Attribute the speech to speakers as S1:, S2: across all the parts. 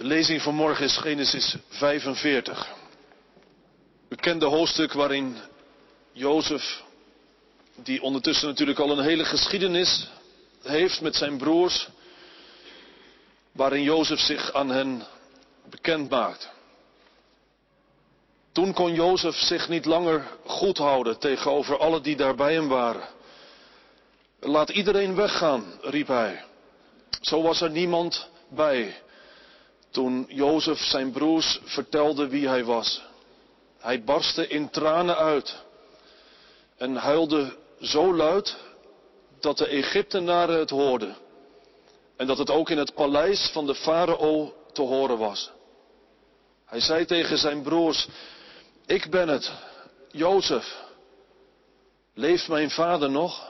S1: De lezing van morgen is Genesis 45. Bekende hoofdstuk waarin Jozef, die ondertussen natuurlijk al een hele geschiedenis heeft met zijn broers, waarin Jozef zich aan hen bekend maakt. Toen kon Jozef zich niet langer goed houden tegenover alle die daar bij hem waren. Laat iedereen weggaan, riep hij. Zo was er niemand bij toen Jozef zijn broers vertelde wie hij was. Hij barstte in tranen uit en huilde zo luid dat de Egyptenaren het hoorden en dat het ook in het paleis van de farao te horen was. Hij zei tegen zijn broers, ik ben het, Jozef. Leeft mijn vader nog?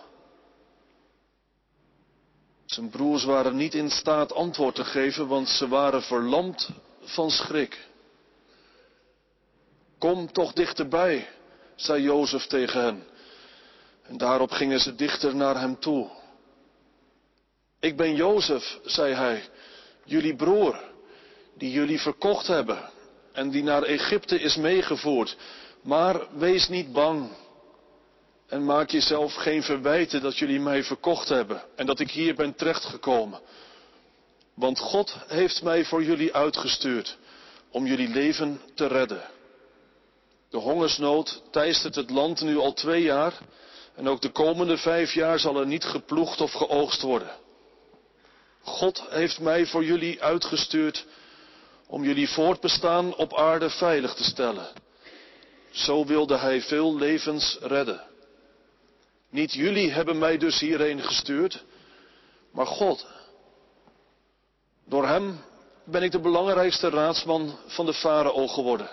S1: Zijn broers waren niet in staat antwoord te geven, want ze waren verlamd van schrik. Kom toch dichterbij, zei Jozef tegen hen. En daarop gingen ze dichter naar hem toe. Ik ben Jozef, zei hij, jullie broer, die jullie verkocht hebben en die naar Egypte is meegevoerd. Maar wees niet bang en maak jezelf geen verwijten dat jullie mij verkocht hebben en dat ik hier ben terechtgekomen. Want God heeft mij voor jullie uitgestuurd om jullie leven te redden. De hongersnood teistert het land nu al twee jaar en ook de komende vijf jaar zal er niet geploegd of geoogst worden. God heeft mij voor jullie uitgestuurd om jullie voortbestaan op aarde veilig te stellen. Zo wilde Hij veel levens redden. Niet jullie hebben mij dus hierheen gestuurd, maar God. Door Hem ben ik de belangrijkste raadsman van de farao geworden,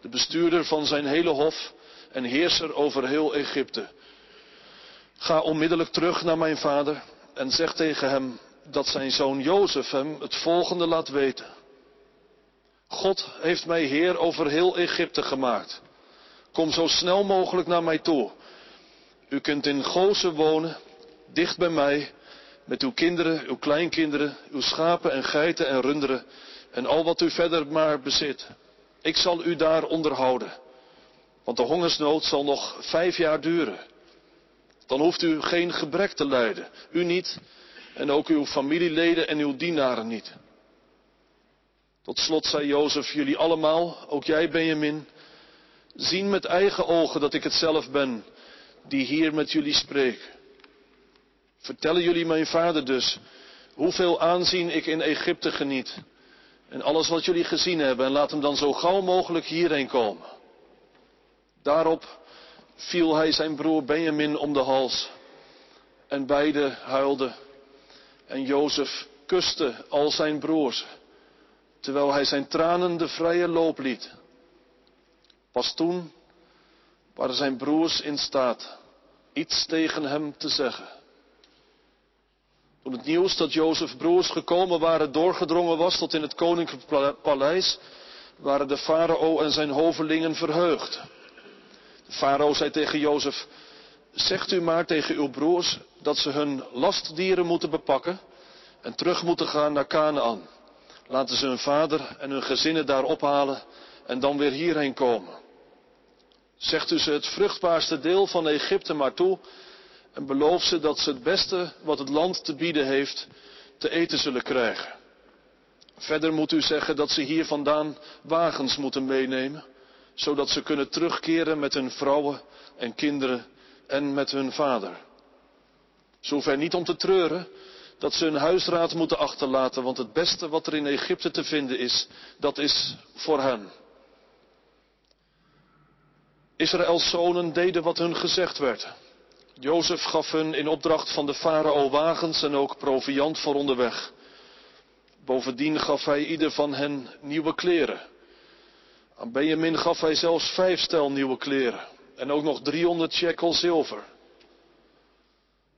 S1: de bestuurder van zijn hele hof en heerser over heel Egypte. Ga onmiddellijk terug naar mijn vader en zeg tegen hem dat zijn zoon Jozef hem het volgende laat weten. God heeft mij heer over heel Egypte gemaakt. Kom zo snel mogelijk naar mij toe. U kunt in Gozen wonen, dicht bij mij, met uw kinderen, uw kleinkinderen, uw schapen en geiten en runderen en al wat u verder maar bezit. Ik zal u daar onderhouden, want de hongersnood zal nog vijf jaar duren. Dan hoeft u geen gebrek te lijden, u niet en ook uw familieleden en uw dienaren niet. Tot slot zei Jozef, jullie allemaal, ook jij Benjamin, zien met eigen ogen dat ik het zelf ben die hier met jullie spreek. Vertellen jullie mijn vader dus hoeveel aanzien ik in Egypte geniet en alles wat jullie gezien hebben en laat hem dan zo gauw mogelijk hierheen komen. Daarop viel hij zijn broer Benjamin om de hals en beide huilden en Jozef kuste al zijn broers terwijl hij zijn tranen de vrije loop liet. Pas toen waren zijn broers in staat iets tegen hem te zeggen. Toen het nieuws dat Jozefs broers gekomen waren doorgedrongen was tot in het koninklijke paleis, waren de farao en zijn hovelingen verheugd. De farao zei tegen Jozef, zegt u maar tegen uw broers dat ze hun lastdieren moeten bepakken en terug moeten gaan naar Canaan. Laten ze hun vader en hun gezinnen daar ophalen en dan weer hierheen komen. Zegt u ze het vruchtbaarste deel van Egypte maar toe en beloof ze dat ze het beste wat het land te bieden heeft te eten zullen krijgen. Verder moet u zeggen dat ze hier vandaan wagens moeten meenemen, zodat ze kunnen terugkeren met hun vrouwen en kinderen en met hun vader. Zover niet om te treuren, dat ze hun huisraad moeten achterlaten, want het beste wat er in Egypte te vinden is, dat is voor hen. Israëls zonen deden wat hun gezegd werd. Jozef gaf hun in opdracht van de farao wagens en ook proviand voor onderweg. Bovendien gaf hij ieder van hen nieuwe kleren. Aan Benjamin gaf hij zelfs vijf stel nieuwe kleren en ook nog 300 shekel zilver.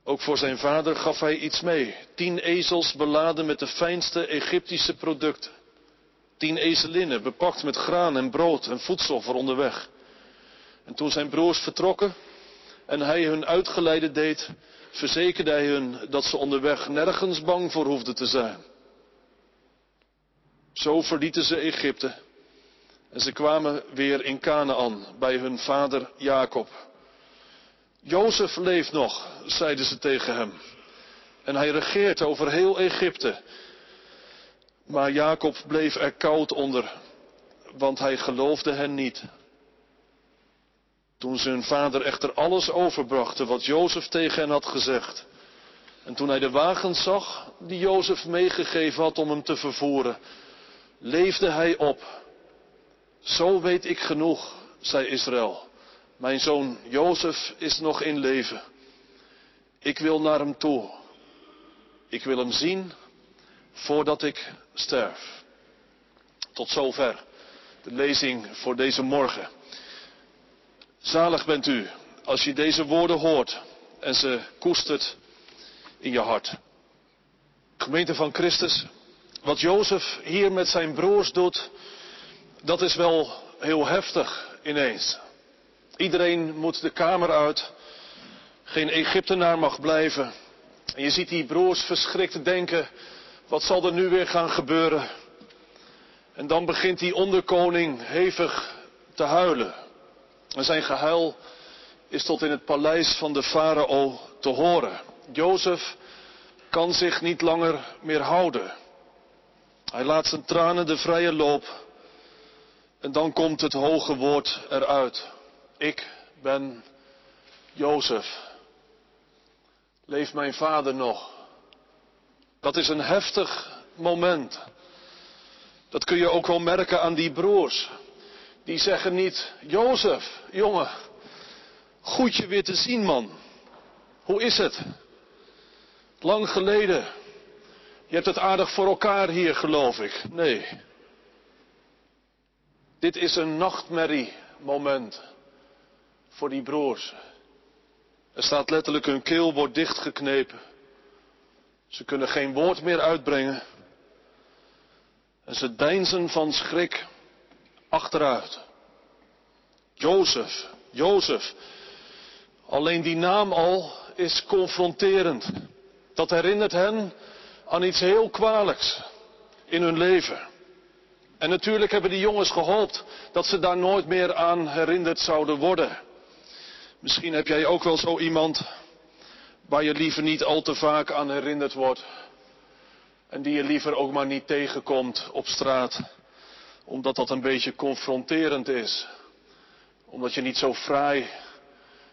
S1: Ook voor zijn vader gaf hij iets mee. Tien ezels beladen met de fijnste Egyptische producten. Tien ezelinnen bepakt met graan en brood en voedsel voor onderweg. En toen zijn broers vertrokken en hij hun uitgeleide deed, verzekerde hij hun dat ze onderweg nergens bang voor hoefden te zijn. Zo verlieten ze Egypte en ze kwamen weer in Canaan bij hun vader Jacob. Jozef leeft nog, zeiden ze tegen hem. En hij regeert over heel Egypte. Maar Jacob bleef er koud onder, want hij geloofde hen niet. Toen zijn vader echter alles overbrachten wat Jozef tegen hen had gezegd. En toen hij de wagens zag die Jozef meegegeven had om hem te vervoeren, leefde hij op. Zo weet ik genoeg, zei Israël. Mijn zoon Jozef is nog in leven. Ik wil naar hem toe. Ik wil hem zien voordat ik sterf. Tot zover de lezing voor deze morgen. Zalig bent u als je deze woorden hoort en ze koestert in je hart. Gemeente van Christus, wat Jozef hier met zijn broers doet, dat is wel heel heftig ineens. Iedereen moet de kamer uit. Geen Egyptenaar mag blijven. En je ziet die broers verschrikt denken, wat zal er nu weer gaan gebeuren? En dan begint die onderkoning hevig te huilen. En zijn gehuil is tot in het paleis van de farao te horen. Jozef kan zich niet langer meer houden. Hij laat zijn tranen de vrije loop. En dan komt het hoge woord eruit. Ik ben Jozef. Leeft mijn vader nog? Dat is een heftig moment. Dat kun je ook wel merken aan die broers. Die zeggen niet, Jozef, jongen, goed je weer te zien man. Hoe is het? Lang geleden. Je hebt het aardig voor elkaar hier, geloof ik. Nee. Dit is een nachtmerriemoment voor die broers. Er staat letterlijk hun keel wordt dichtgeknepen. Ze kunnen geen woord meer uitbrengen. En ze deinzen van schrik achteruit. Jozef, Jozef. Alleen die naam al is confronterend. Dat herinnert hen aan iets heel kwalijks in hun leven. En natuurlijk hebben die jongens gehoopt dat ze daar nooit meer aan herinnerd zouden worden. Misschien heb jij ook wel zo iemand waar je liever niet al te vaak aan herinnerd wordt. En die je liever ook maar niet tegenkomt op straat. Omdat dat een beetje confronterend is. Omdat je niet zo fraai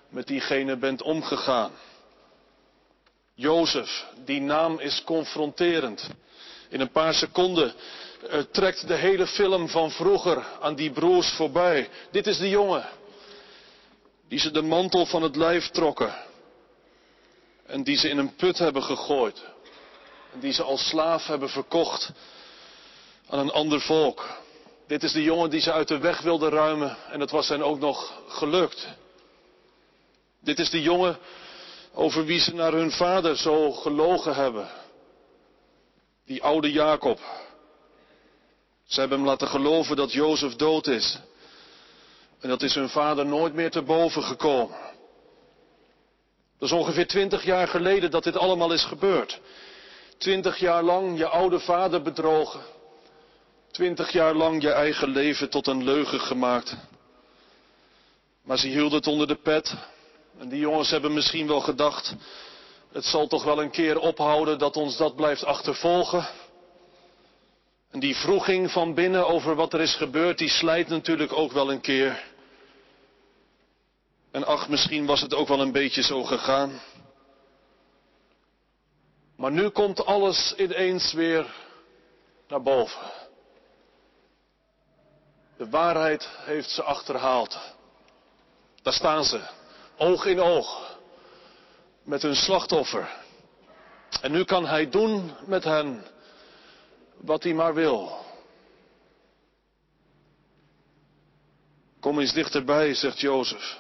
S1: met diegene bent omgegaan. Jozef, die naam is confronterend. In een paar seconden uh, trekt de hele film van vroeger aan die broers voorbij. Dit is de jongen die ze de mantel van het lijf trokken en die ze in een put hebben gegooid en die ze als slaaf hebben verkocht aan een ander volk. Dit is de jongen die ze uit de weg wilden ruimen en het was hen ook nog gelukt. Dit is de jongen over wie ze naar hun vader zo gelogen hebben. Die oude Jacob. Ze hebben hem laten geloven dat Jozef dood is. En dat is hun vader nooit meer te boven gekomen. Dat is ongeveer twintig jaar geleden dat dit allemaal is gebeurd. Twintig jaar lang je oude vader bedrogen. Twintig jaar lang je eigen leven tot een leugen gemaakt. Maar ze hielden het onder de pet. En die jongens hebben misschien wel gedacht, het zal toch wel een keer ophouden dat ons dat blijft achtervolgen. En die vroeging van binnen over wat er is gebeurd, die slijt natuurlijk ook wel een keer. En ach, misschien was het ook wel een beetje zo gegaan. Maar nu komt alles ineens weer naar boven. De waarheid heeft ze achterhaald. Daar staan ze, oog in oog, met hun slachtoffer. En nu kan hij doen met hen wat hij maar wil. Kom eens dichterbij, zegt Jozef.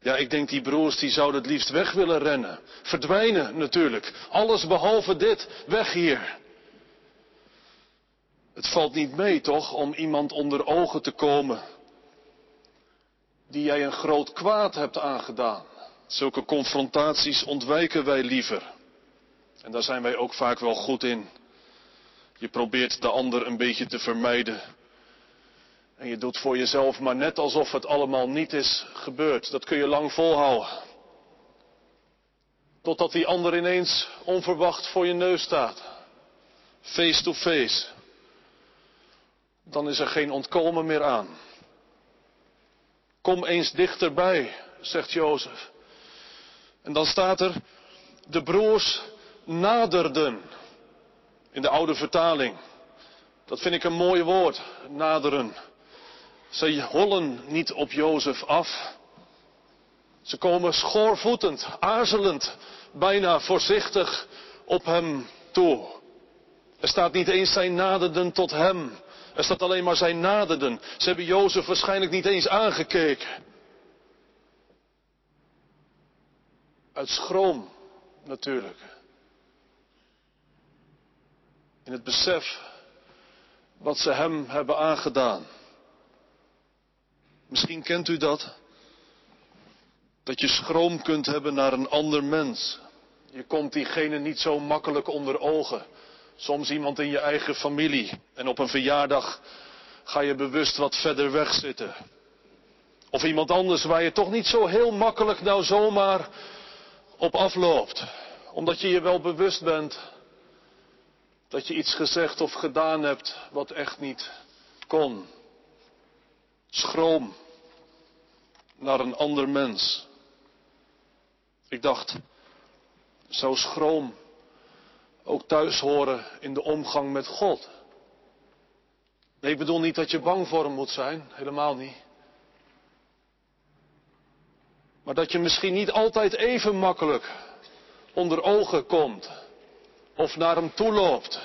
S1: Ja, ik denk die broers die zouden het liefst weg willen rennen. Verdwijnen natuurlijk. Alles behalve dit. Weg hier. Het valt niet mee toch om iemand onder ogen te komen die jij een groot kwaad hebt aangedaan. Zulke confrontaties ontwijken wij liever. En daar zijn wij ook vaak wel goed in. Je probeert de ander een beetje te vermijden. En je doet voor jezelf maar net alsof het allemaal niet is gebeurd. Dat kun je lang volhouden. Totdat die ander ineens onverwacht voor je neus staat. Face to face. Dan is er geen ontkomen meer aan. Kom eens dichterbij, zegt Jozef. En dan staat er, de broers naderden. In de oude vertaling. Dat vind ik een mooi woord, naderen. Ze hollen niet op Jozef af. Ze komen schoorvoetend, aarzelend, bijna voorzichtig op hem toe. Er staat niet eens zij naderden tot hem. Er staat alleen maar zij naderden. Ze hebben Jozef waarschijnlijk niet eens aangekeken. Uit schroom natuurlijk. In het besef wat ze hem hebben aangedaan. Misschien kent u dat. Dat je schroom kunt hebben naar een ander mens. Je komt diegene niet zo makkelijk onder ogen. Soms iemand in je eigen familie. En op een verjaardag ga je bewust wat verder weg zitten. Of iemand anders waar je toch niet zo heel makkelijk nou zomaar op afloopt. Omdat je je wel bewust bent dat je iets gezegd of gedaan hebt wat echt niet kon. Schroom naar een ander mens. Ik dacht, zou schroom ook thuis horen in de omgang met God? Nee, ik bedoel niet dat je bang voor hem moet zijn, helemaal niet. Maar dat je misschien niet altijd even makkelijk onder ogen komt of naar hem toe loopt.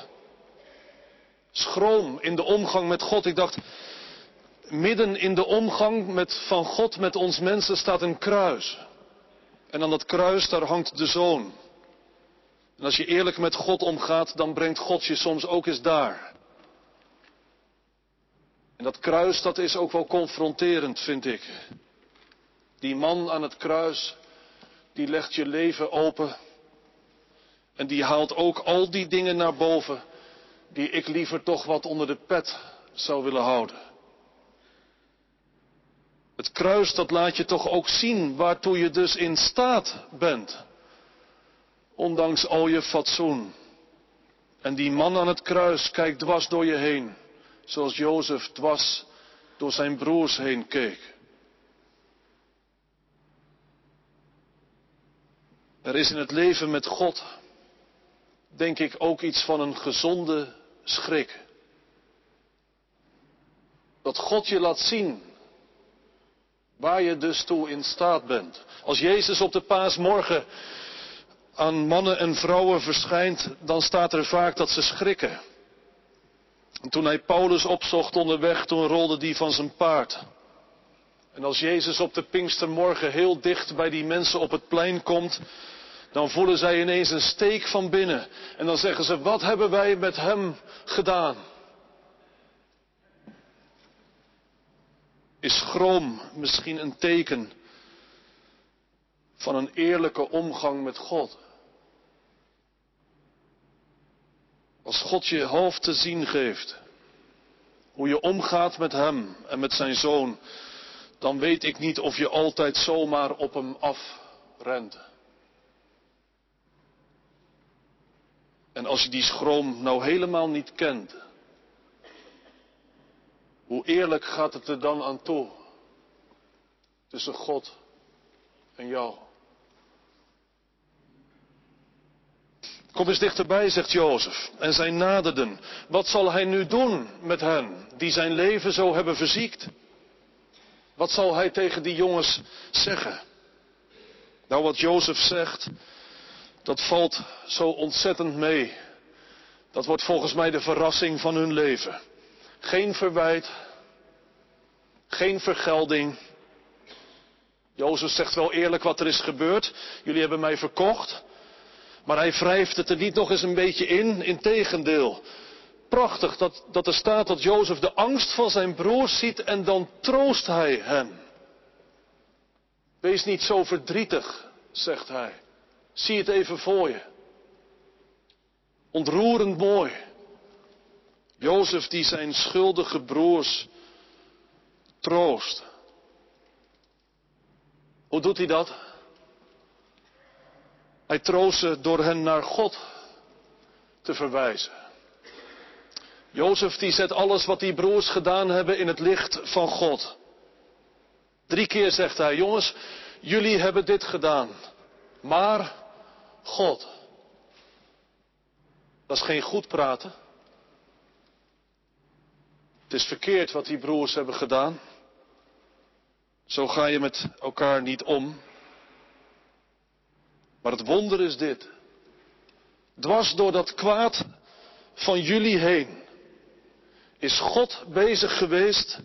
S1: Schroom in de omgang met God. Ik dacht, midden in de omgang met, van God met ons mensen staat een kruis. En aan dat kruis, daar hangt de zoon. En als je eerlijk met God omgaat, dan brengt God je soms ook eens daar. En dat kruis, dat is ook wel confronterend, vind ik. Die man aan het kruis, die legt je leven open. En die haalt ook al die dingen naar boven, die ik liever toch wat onder de pet zou willen houden. Het kruis, dat laat je toch ook zien waartoe je dus in staat bent. Ondanks al je fatsoen. En die man aan het kruis kijkt dwars door je heen. Zoals Jozef dwars door zijn broers heen keek. Er is in het leven met God, denk ik, ook iets van een gezonde schrik. Dat God je laat zien waar je dus toe in staat bent. Als Jezus op de paasmorgen aan mannen en vrouwen verschijnt, dan staat er vaak dat ze schrikken. En toen hij Paulus opzocht onderweg, toen rolde die van zijn paard. En als Jezus op de Pinkstermorgen heel dicht bij die mensen op het plein komt, dan voelen zij ineens een steek van binnen. En dan zeggen ze, wat hebben wij met hem gedaan? Is schroom misschien een teken van een eerlijke omgang met God? Als God je hoofd te zien geeft, hoe je omgaat met Hem en met Zijn Zoon, dan weet ik niet of je altijd zomaar op Hem afrent. En als je die schroom nou helemaal niet kent, hoe eerlijk gaat het er dan aan toe tussen God en jou? Kom eens dichterbij, zegt Jozef. En zij naderden. Wat zal hij nu doen met hen die zijn leven zo hebben verziekt? Wat zal hij tegen die jongens zeggen? Nou, wat Jozef zegt, dat valt zo ontzettend mee. Dat wordt volgens mij de verrassing van hun leven. Geen verwijt, geen vergelding. Jozef zegt wel eerlijk wat er is gebeurd. Jullie hebben mij verkocht. Maar hij wrijft het er niet nog eens een beetje in. Integendeel. Prachtig dat, dat er staat dat Jozef de angst van zijn broers ziet en dan troost hij hen. Wees niet zo verdrietig, zegt hij. Zie het even voor je. Ontroerend mooi. Jozef die zijn schuldige broers troost. Hoe doet hij dat? Hij troost ze door hen naar God te verwijzen. Jozef die zet alles wat die broers gedaan hebben in het licht van God. Drie keer zegt hij, jongens, jullie hebben dit gedaan, maar God. Dat is geen goed praten. Het is verkeerd wat die broers hebben gedaan. Zo ga je met elkaar niet om. Maar het wonder is dit. Dwars door dat kwaad van jullie heen is God bezig geweest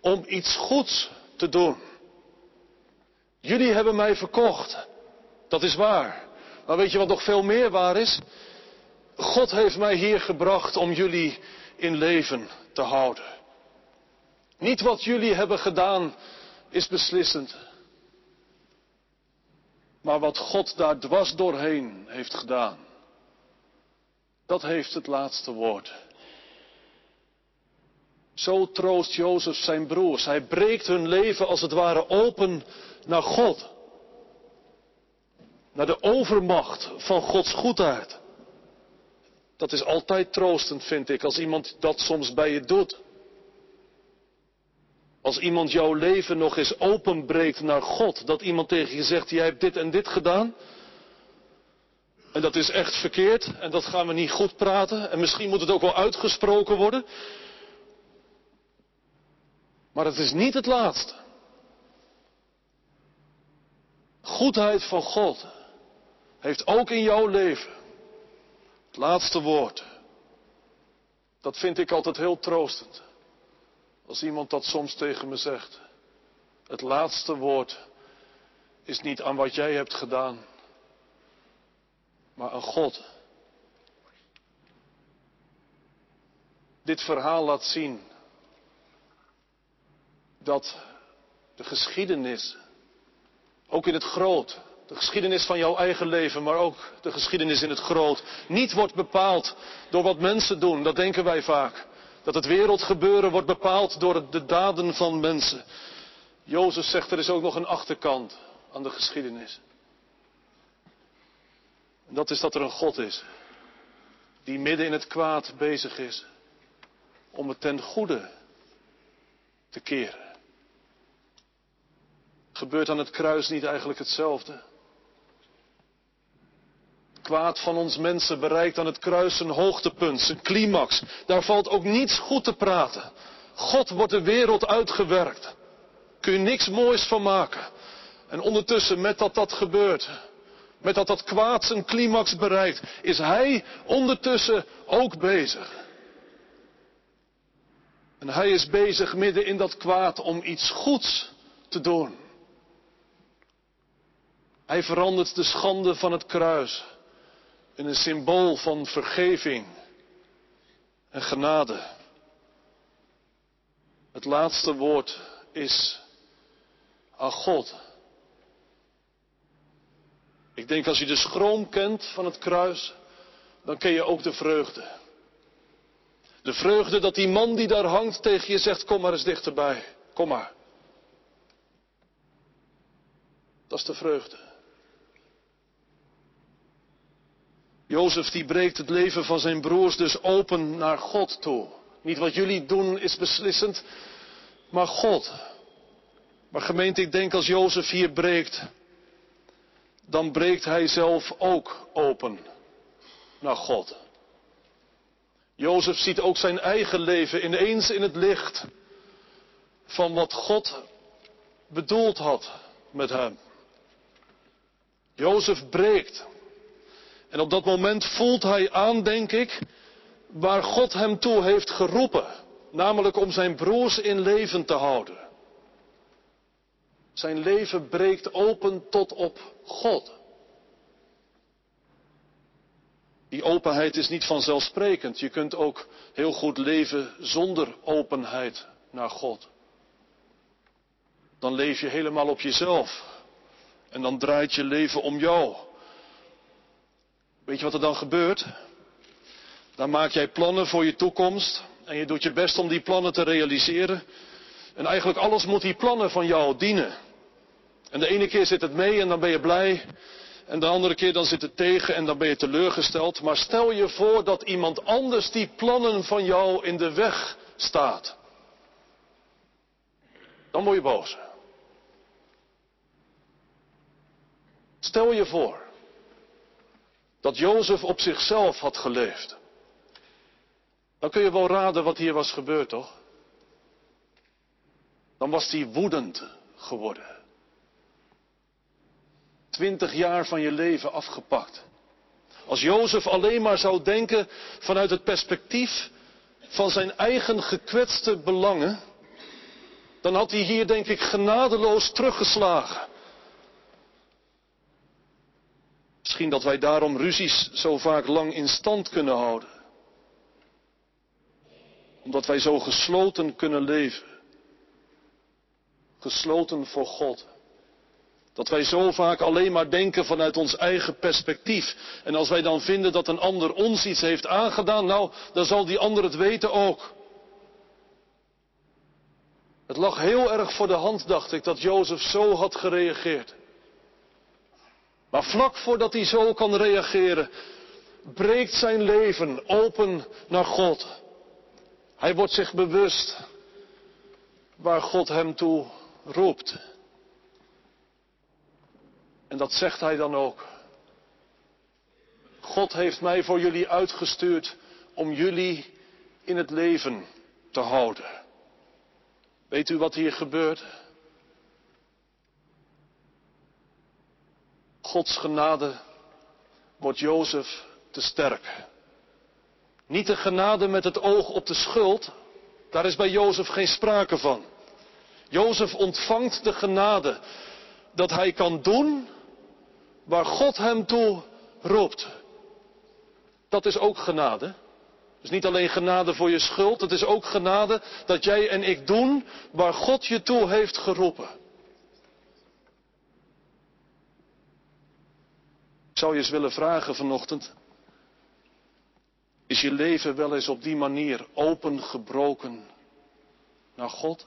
S1: om iets goeds te doen. Jullie hebben mij verkocht. Dat is waar. Maar weet je wat nog veel meer waar is? God heeft mij hier gebracht om jullie in leven te houden. Niet wat jullie hebben gedaan is beslissend. Maar wat God daar dwars doorheen heeft gedaan, dat heeft het laatste woord. Zo troost Jozef zijn broers. Hij breekt hun leven als het ware open naar God. Naar de overmacht van Gods goedheid. Dat is altijd troostend, vind ik, als iemand dat soms bij je doet. Als iemand jouw leven nog eens openbreekt naar God, dat iemand tegen je zegt, jij hebt dit en dit gedaan. En dat is echt verkeerd en dat gaan we niet goed praten en misschien moet het ook wel uitgesproken worden. Maar het is niet het laatste. Goedheid van God heeft ook in jouw leven het laatste woord. Dat vind ik altijd heel troostend. Als iemand dat soms tegen me zegt. Het laatste woord is niet aan wat jij hebt gedaan, maar aan God. Dit verhaal laat zien dat de geschiedenis, ook in het groot, de geschiedenis van jouw eigen leven, maar ook de geschiedenis in het groot, niet wordt bepaald door wat mensen doen. Dat denken wij vaak. Dat het wereldgebeuren wordt bepaald door de daden van mensen. Jozef zegt er is ook nog een achterkant aan de geschiedenis. En dat is dat er een God is die midden in het kwaad bezig is om het ten goede te keren. Gebeurt aan het kruis niet eigenlijk hetzelfde? Kwaad van ons mensen bereikt aan het kruis een hoogtepunt, zijn climax. Daar valt ook niets goed te praten. God wordt de wereld uitgewerkt. Kun je niks moois van maken. En ondertussen, met dat dat gebeurt, met dat dat kwaad zijn climax bereikt, is hij ondertussen ook bezig. En hij is bezig midden in dat kwaad om iets goeds te doen. Hij verandert de schande van het kruis in een symbool van vergeving en genade. Het laatste woord is aan God. Ik denk als je de schroom kent van het kruis, dan ken je ook de vreugde. De vreugde dat die man die daar hangt tegen je zegt, kom maar eens dichterbij, kom maar. Dat is de vreugde. Jozef die breekt het leven van zijn broers dus open naar God toe. Niet wat jullie doen is beslissend, maar God. Maar gemeente, ik denk als Jozef hier breekt, dan breekt hij zelf ook open naar God. Jozef ziet ook zijn eigen leven ineens in het licht van wat God bedoeld had met hem. Jozef breekt en op dat moment voelt hij aan, denk ik, waar God hem toe heeft geroepen. Namelijk om zijn broers in leven te houden. Zijn leven breekt open tot op God. Die openheid is niet vanzelfsprekend. Je kunt ook heel goed leven zonder openheid naar God. Dan leef je helemaal op jezelf. En dan draait je leven om jou. Weet je wat er dan gebeurt? Dan maak jij plannen voor je toekomst en je doet je best om die plannen te realiseren. En eigenlijk alles moet die plannen van jou dienen. En de ene keer zit het mee en dan ben je blij. En de andere keer dan zit het tegen en dan ben je teleurgesteld. Maar stel je voor dat iemand anders die plannen van jou in de weg staat. Dan word je boos. Stel je voor dat Jozef op zichzelf had geleefd. Dan kun je wel raden wat hier was gebeurd, toch? Dan was hij woedend geworden. Twintig jaar van je leven afgepakt. Als Jozef alleen maar zou denken vanuit het perspectief van zijn eigen gekwetste belangen, dan had hij hier denk ik genadeloos teruggeslagen. Misschien dat wij daarom ruzies zo vaak lang in stand kunnen houden. Omdat wij zo gesloten kunnen leven. Gesloten voor God. Dat wij zo vaak alleen maar denken vanuit ons eigen perspectief. En als wij dan vinden dat een ander ons iets heeft aangedaan, nou, dan zal die ander het weten ook. Het lag heel erg voor de hand, dacht ik, dat Jozef zo had gereageerd. Maar vlak voordat hij zo kan reageren, breekt zijn leven open naar God. Hij wordt zich bewust waar God hem toe roept. En dat zegt hij dan ook. God heeft mij voor jullie uitgestuurd om jullie in het leven te houden. Weet u wat hier gebeurt? Gods genade wordt Jozef te sterk. Niet de genade met het oog op de schuld, daar is bij Jozef geen sprake van. Jozef ontvangt de genade dat hij kan doen waar God hem toe roept. Dat is ook genade. Dus niet alleen genade voor je schuld, het is ook genade dat jij en ik doen waar God je toe heeft geroepen. Zou je eens willen vragen vanochtend. Is je leven wel eens op die manier opengebroken naar God?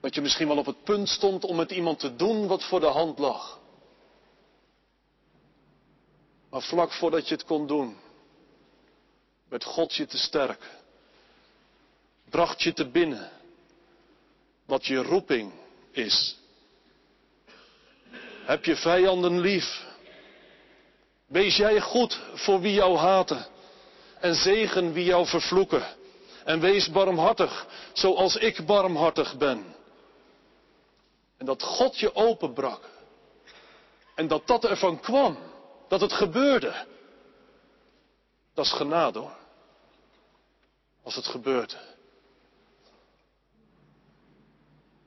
S1: Dat je misschien wel op het punt stond om met iemand te doen wat voor de hand lag. Maar vlak voordat je het kon doen, werd God je te sterk. Bracht je te binnen wat je roeping is. Heb je vijanden lief. Wees jij goed voor wie jou haten. En zegen wie jou vervloeken. En wees barmhartig zoals ik barmhartig ben. En dat God je openbrak. En dat dat ervan kwam. Dat het gebeurde. Dat is genade hoor. Als het gebeurt.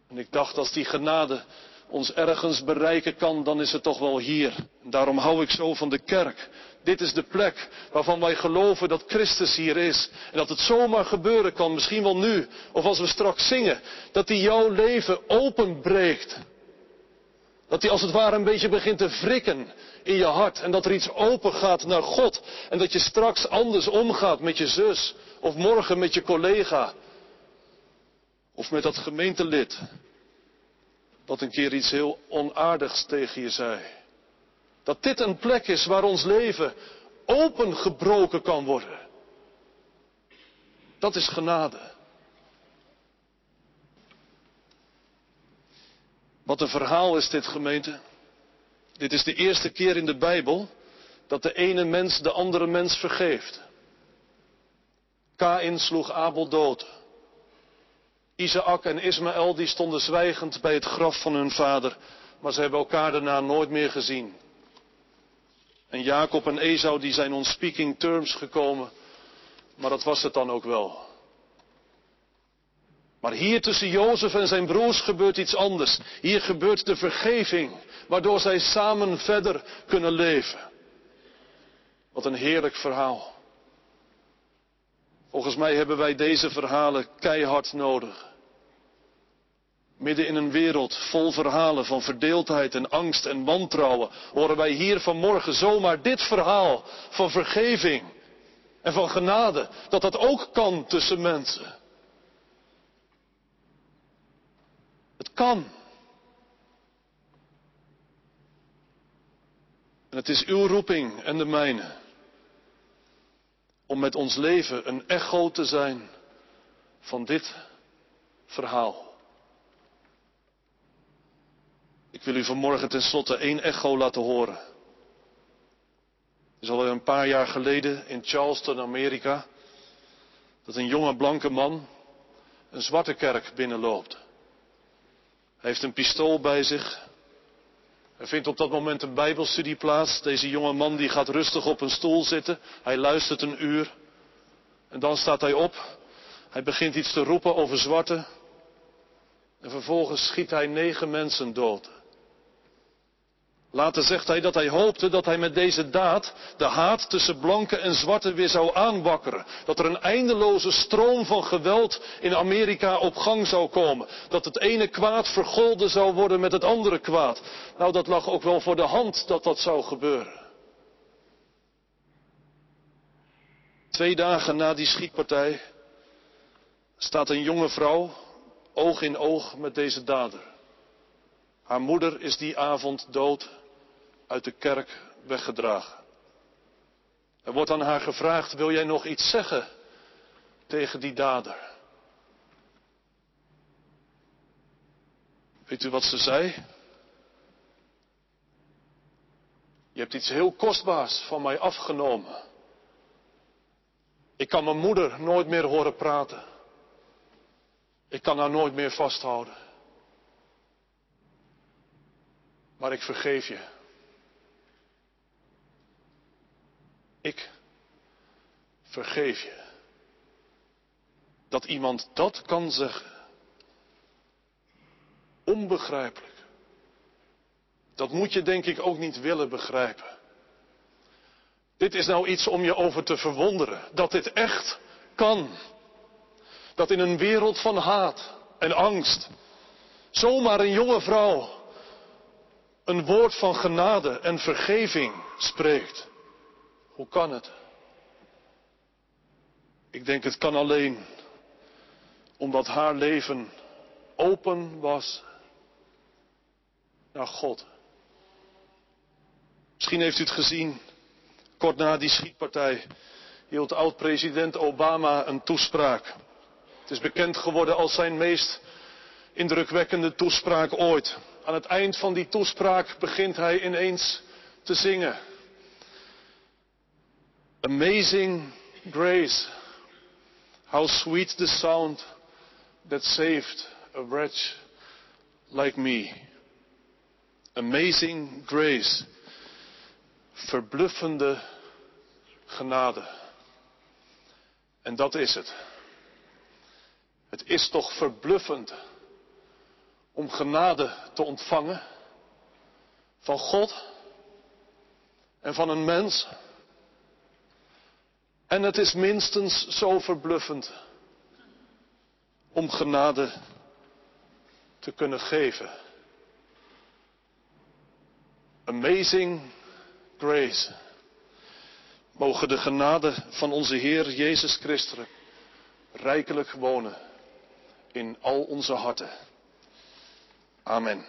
S1: En ik dacht als die genade ons ergens bereiken kan, dan is het toch wel hier. Daarom hou ik zo van de kerk. Dit is de plek waarvan wij geloven dat Christus hier is. En dat het zomaar gebeuren kan, misschien wel nu, of als we straks zingen, dat hij jouw leven openbreekt. Dat hij als het ware een beetje begint te wrikken in je hart. En dat er iets open gaat naar God. En dat je straks anders omgaat met je zus. Of morgen met je collega. Of met dat gemeentelid dat een keer iets heel onaardigs tegen je zei. Dat dit een plek is waar ons leven opengebroken kan worden. Dat is genade. Wat een verhaal is dit gemeente. Dit is de eerste keer in de Bijbel dat de ene mens de andere mens vergeeft. Kain sloeg Abel dood. Isaac en Ismaël die stonden zwijgend bij het graf van hun vader, maar ze hebben elkaar daarna nooit meer gezien. En Jacob en Esau die zijn on speaking terms gekomen, maar dat was het dan ook wel. Maar hier tussen Jozef en zijn broers gebeurt iets anders. Hier gebeurt de vergeving, waardoor zij samen verder kunnen leven. Wat een heerlijk verhaal. Volgens mij hebben wij deze verhalen keihard nodig. Midden in een wereld vol verhalen van verdeeldheid en angst en wantrouwen, horen wij hier vanmorgen zomaar dit verhaal van vergeving en van genade, dat dat ook kan tussen mensen. Het kan. En het is uw roeping en de mijne om met ons leven een echo te zijn van dit verhaal. Ik wil u vanmorgen tenslotte één echo laten horen. Het is al een paar jaar geleden in Charleston, Amerika, dat een jonge blanke man een zwarte kerk binnenloopt. Hij heeft een pistool bij zich. Er vindt op dat moment een bijbelstudie plaats. Deze jonge man die gaat rustig op een stoel zitten. Hij luistert een uur. En dan staat hij op. Hij begint iets te roepen over zwarte. En vervolgens schiet hij negen mensen dood. Later zegt hij dat hij hoopte dat hij met deze daad de haat tussen blanken en zwarte weer zou aanwakkeren. Dat er een eindeloze stroom van geweld in Amerika op gang zou komen. Dat het ene kwaad vergolden zou worden met het andere kwaad. Nou, dat lag ook wel voor de hand dat dat zou gebeuren. Twee dagen na die schietpartij staat een jonge vrouw oog in oog met deze dader. Haar moeder is die avond dood uit de kerk weggedragen. Er wordt aan haar gevraagd, wil jij nog iets zeggen tegen die dader? Weet u wat ze zei? Je hebt iets heel kostbaars van mij afgenomen. Ik kan mijn moeder nooit meer horen praten. Ik kan haar nooit meer vasthouden. Maar ik vergeef je. Ik vergeef je. Dat iemand dat kan zeggen. Onbegrijpelijk. Dat moet je denk ik ook niet willen begrijpen. Dit is nou iets om je over te verwonderen. Dat dit echt kan. Dat in een wereld van haat en angst zomaar een jonge vrouw een woord van genade en vergeving spreekt. Hoe kan het? Ik denk het kan alleen omdat haar leven open was naar God. Misschien heeft u het gezien, kort na die schietpartij hield oud-president Obama een toespraak. Het is bekend geworden als zijn meest indrukwekkende toespraak ooit. Aan het eind van die toespraak begint hij ineens te zingen. Amazing grace, how sweet the sound that saved a wretch like me. Amazing grace, verbluffende genade. En dat is het. Het is toch verbluffend om genade te ontvangen van God en van een mens. En het is minstens zo verbluffend om genade te kunnen geven. Amazing grace. Mogen de genade van onze Heer Jezus Christus rijkelijk wonen in al onze harten. Amen.